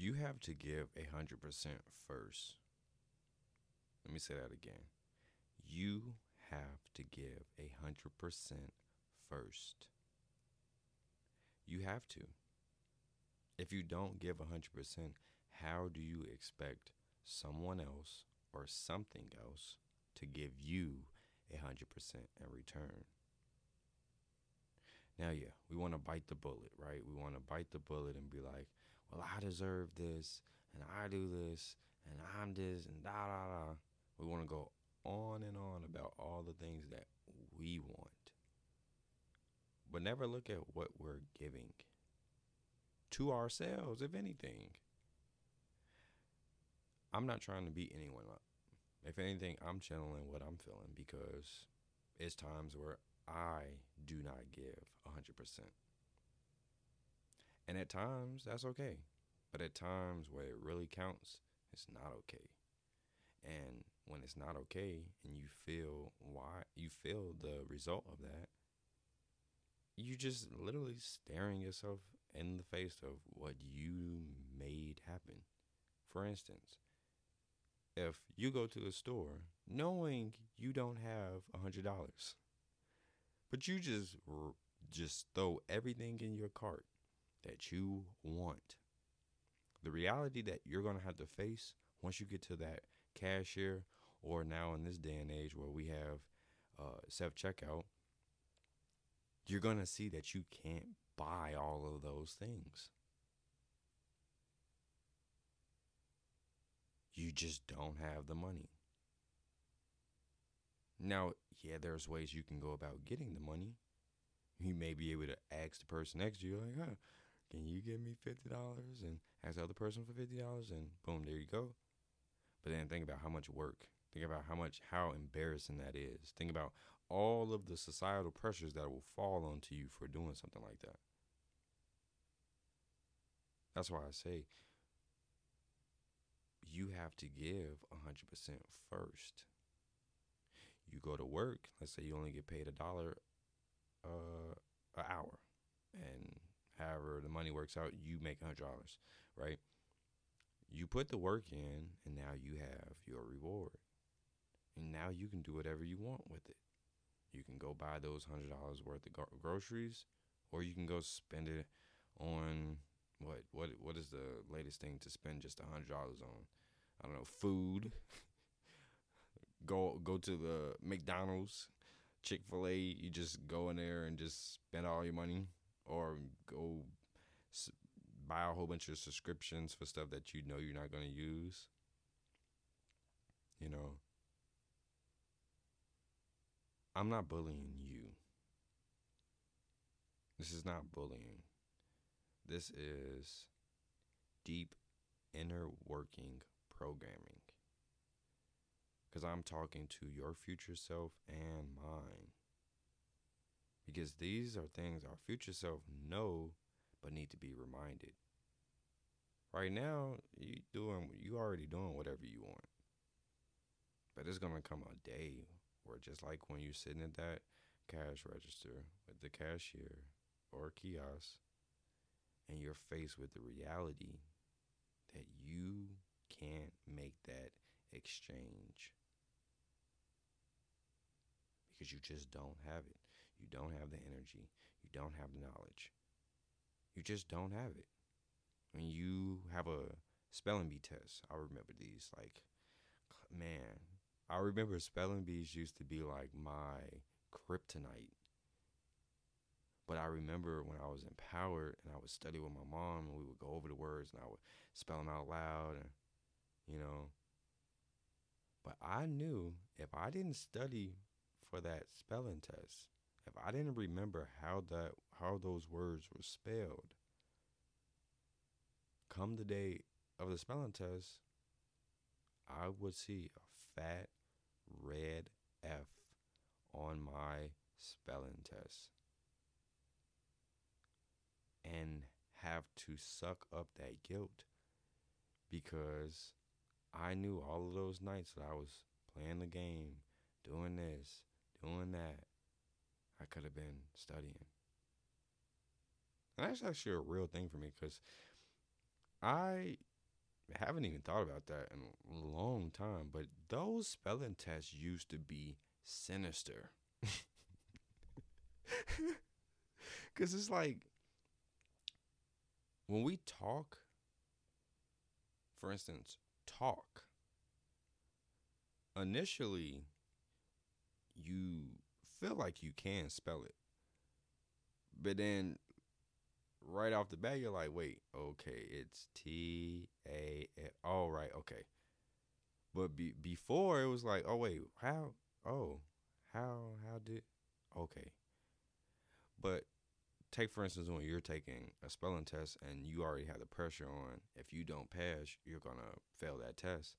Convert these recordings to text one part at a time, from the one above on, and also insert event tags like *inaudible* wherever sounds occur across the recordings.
You have to give a hundred percent first. Let me say that again. You have to give a hundred percent first. You have to. If you don't give a hundred percent, how do you expect someone else or something else to give you a hundred percent in return? Now, yeah, we want to bite the bullet, right? We want to bite the bullet and be like, well, I deserve this, and I do this, and I'm this, and da da da. We want to go on and on about all the things that we want, but never look at what we're giving to ourselves, if anything. I'm not trying to beat anyone up. If anything, I'm channeling what I'm feeling because it's times where I do not give 100%. And at times, that's okay. But at times where it really counts, it's not okay. And when it's not okay and you feel why you feel the result of that, you're just literally staring yourself in the face of what you made happen. For instance, if you go to the store knowing you don't have a hundred dollars, but you just just throw everything in your cart that you want. The reality that you're gonna have to face once you get to that cashier, or now in this day and age where we have uh, self checkout, you're gonna see that you can't buy all of those things. You just don't have the money. Now, yeah, there's ways you can go about getting the money. You may be able to ask the person next to you, like, huh, can you give me $50? And ask the other person for $50, and boom, there you go. But then think about how much work. Think about how much, how embarrassing that is. Think about all of the societal pressures that will fall onto you for doing something like that. That's why I say you have to give 100% first you go to work, let's say you only get paid a dollar uh, an hour, and however the money works out, you make hundred dollars, right? You put the work in, and now you have your reward, and now you can do whatever you want with it. You can go buy those hundred dollars worth of gro- groceries, or you can go spend it on what what what is the latest thing to spend just a hundred dollars on? I don't know, food. *laughs* go go to the McDonald's, Chick Fil A. You just go in there and just spend all your money, or go buy a whole bunch of subscriptions for stuff that you know you're not going to use. You know, I'm not bullying you. This is not bullying. This is deep inner working programming because I'm talking to your future self and mine. Because these are things our future self know but need to be reminded. Right now, you doing you already doing whatever you want. But there's gonna come a day where just like when you're sitting at that cash register with the cashier or kiosk and you're faced with the reality that you can't make that exchange because you just don't have it. You don't have the energy. You don't have the knowledge. You just don't have it. When you have a spelling bee test, I remember these. Like, man, I remember spelling bees used to be like my kryptonite. But I remember when I was empowered and I would study with my mom and we would go over the words and I would spell them out loud and, you know. But I knew if I didn't study for that spelling test, if I didn't remember how that how those words were spelled, come the day of the spelling test, I would see a fat red F on my spelling test and have to suck up that guilt because I knew all of those nights that I was playing the game, doing this, doing that, I could have been studying. And that's actually a real thing for me because I haven't even thought about that in a long time, but those spelling tests used to be sinister. *laughs* Cause it's like when we talk, for instance, talk. Initially, you feel like you can spell it, but then right off the bat, you're like, wait, okay, it's T A. Oh, right, okay. But be, before it was like, oh wait, how? Oh, how? How did? Okay. But take for instance when you're taking a spelling test and you already have the pressure on. If you don't pass, you're gonna fail that test.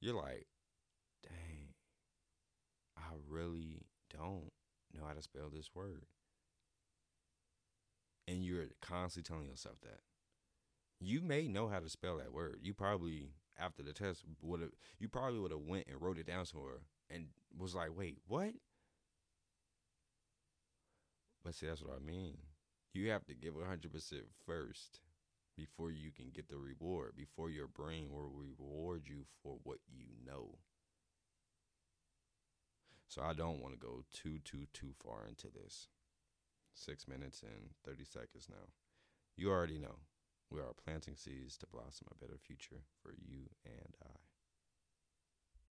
You're like, dang, I really don't know how to spell this word. And you're constantly telling yourself that. You may know how to spell that word. You probably after the test would have you probably would have went and wrote it down somewhere and was like wait what? But see that's what i mean. You have to give 100% first before you can get the reward before your brain will reward you for what you know so i don't want to go too too too far into this six minutes and 30 seconds now. You already know we are planting seeds to blossom a better future for you and I.